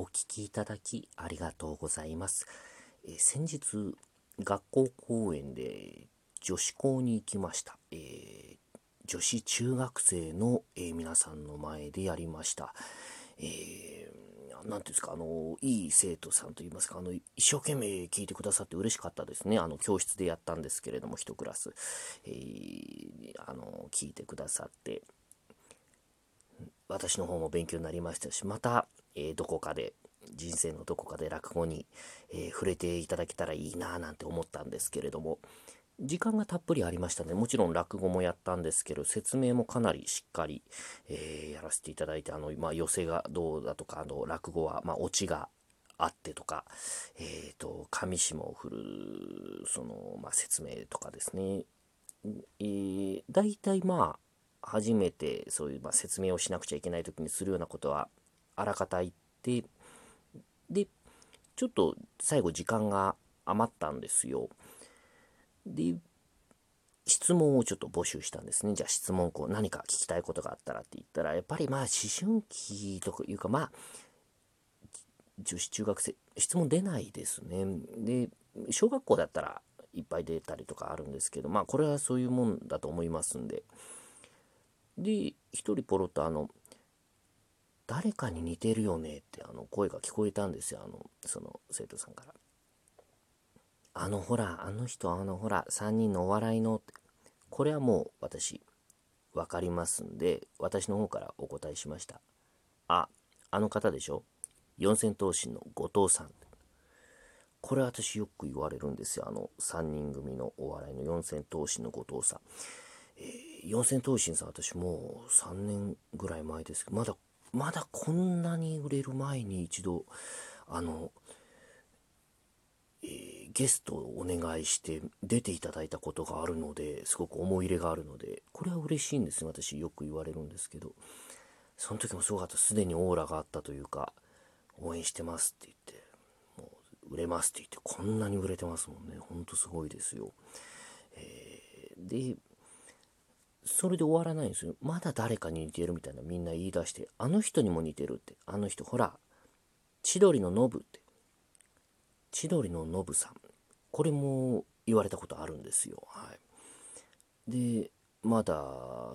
お聞きいただきありがとうございます。え、先日、学校公演で女子校に行きました。えー、女子中学生の、えー、皆さんの前でやりました。えー、なんていうんですか、あの、いい生徒さんといいますか、あの、一生懸命聞いてくださって嬉しかったですね。あの、教室でやったんですけれども、一クラス、えー、あの、聞いてくださって、私の方も勉強になりましたし、また、えー、どこかで、人生のどこかで落語に、えー、触れていただけたらいいなぁなんて思ったんですけれども、時間がたっぷりありましたね。もちろん落語もやったんですけど、説明もかなりしっかり、えー、やらせていただいて、あの、まあ、寄せがどうだとか、あの、落語は、まあ、オチがあってとか、えっ、ー、と、上下を振る、その、まあ、説明とかですね。えー、大体まあ、初めてそういう、まあ、説明をしなくちゃいけない時にするようなことはあらかた言ってでちょっと最後時間が余ったんですよ。で質問をちょっと募集したんですね。じゃあ質問こう何か聞きたいことがあったらって言ったらやっぱりまあ思春期とかいうかまあ女子中学生質問出ないですね。で小学校だったらいっぱい出たりとかあるんですけどまあこれはそういうもんだと思いますんで。で、一人ポロッとあの、誰かに似てるよねってあの声が聞こえたんですよ、あの、その生徒さんから。あのほら、あの人、あのほら、3人のお笑いの。これはもう私、分かりますんで、私の方からお答えしました。あ、あの方でしょ？四千頭身の後藤さん。これ私よく言われるんですよ。あの3人組のお笑いの四千頭身の後藤さん。えー、四千頭身さん、私もう3年ぐらい前ですけど、まだ、まだこんなに売れる前に一度、あの、えー、ゲストをお願いして出ていただいたことがあるので、すごく思い入れがあるので、これは嬉しいんですね。私よく言われるんですけど、その時もすごかった。すでにオーラがあったというか、応援してますって言って、もう売れますって言って、こんなに売れてますもんね。ほんとすごいですよ。えー、で、それで終わらないんですよ。まだ誰かに似てるみたいなみんな言い出して、あの人にも似てるって。あの人、ほら、千鳥のノブって。千鳥のノブさん。これも言われたことあるんですよ。はい。で、まだ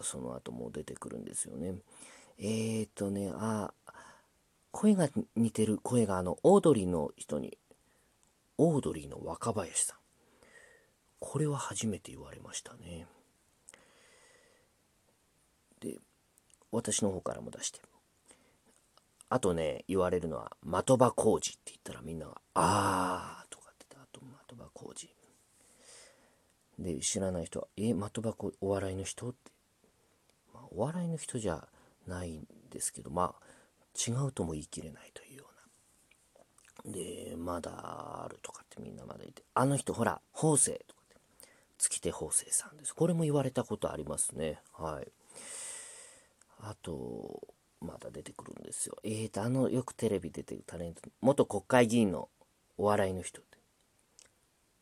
その後も出てくるんですよね。えーとね、あ、声が似てる声があの、オードリーの人に、オードリーの若林さん。これは初めて言われましたね。で、私の方からも出して。あとね、言われるのは、的場工事って言ったらみんなが、あーとかって言ったあと的場工事。で、知らない人は、え、的場お笑いの人って。まあ、お笑いの人じゃないんですけど、まあ、違うとも言い切れないというような。で、まだあるとかってみんなまだいて、あの人ほら、法政とかって、月手法政さんです。これも言われたことありますね。はい。あと、まだ出てくるんですよ。えーと、あの、よくテレビ出てるタレント、元国会議員のお笑いの人って。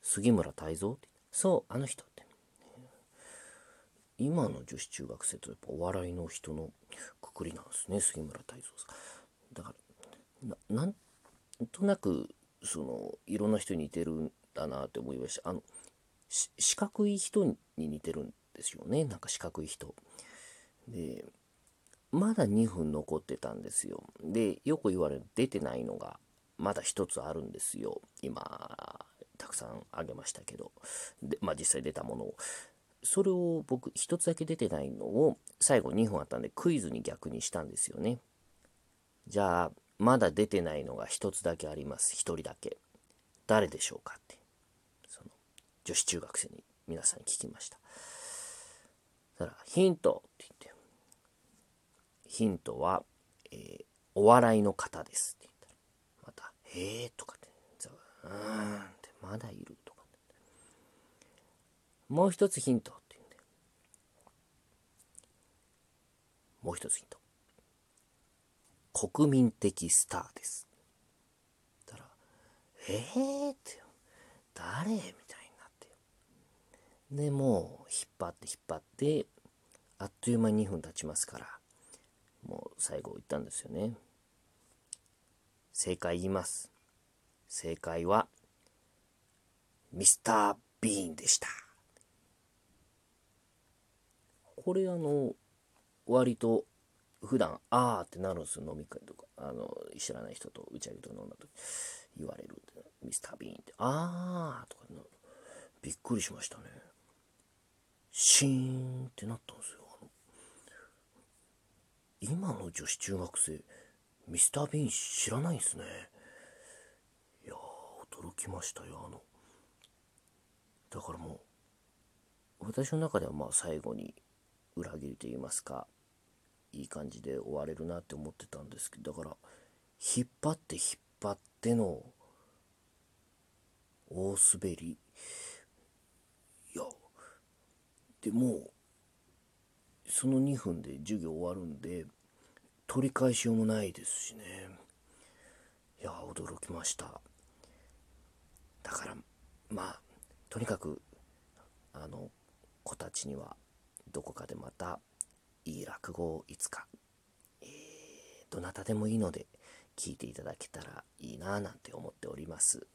杉村太蔵って。そう、あの人って。今の女子中学生とやっぱお笑いの人のくくりなんですね、杉村太蔵さん。だから、ななんとなく、その、いろんな人に似てるんだなって思いました。あの、四角い人に似てるんですよね。なんか四角い人。で、まだ2分残ってたんですよ。で、よく言われる出てないのがまだ1つあるんですよ。今、たくさんあげましたけど。で、まあ実際出たものを。それを僕1つだけ出てないのを最後2分あったんでクイズに逆にしたんですよね。じゃあ、まだ出てないのが1つだけあります。1人だけ。誰でしょうかって。その、女子中学生に皆さんに聞きました。だから、ヒント、ヒントは、えー、お笑いの方ですって言ったら、また、へえとかって、うーんって、まだいるとか、もう一つヒントって言うんだよ。もう一つヒント。国民的スターです。たら、えーって、誰みたいになってで、もう、引っ張って引っ張って、あっという間に2分経ちますから、もう最後言ったんですよね。正解言います。正解はミスター・ビーンでした。これあの割と普段あーってなるんですよ飲み会とか。あの知らない人と打ち上げとか飲んだ時。言われるミスター・ビーンって。あーとかびっくりしましたね。シーンってなったんですよ。今の女子中学生ミスター・ビーン知らないんすね。いや驚きましたよあの。だからもう私の中ではまあ最後に裏切りと言いますかいい感じで終われるなって思ってたんですけどだから引っ張って引っ張っての大滑り。いやでもその2分で授業終わるんで取り返しようもないですしねいや驚きましただからまあとにかくあの子たちにはどこかでまたいい落語をいつか、えー、どなたでもいいので聞いていただけたらいいななんて思っております。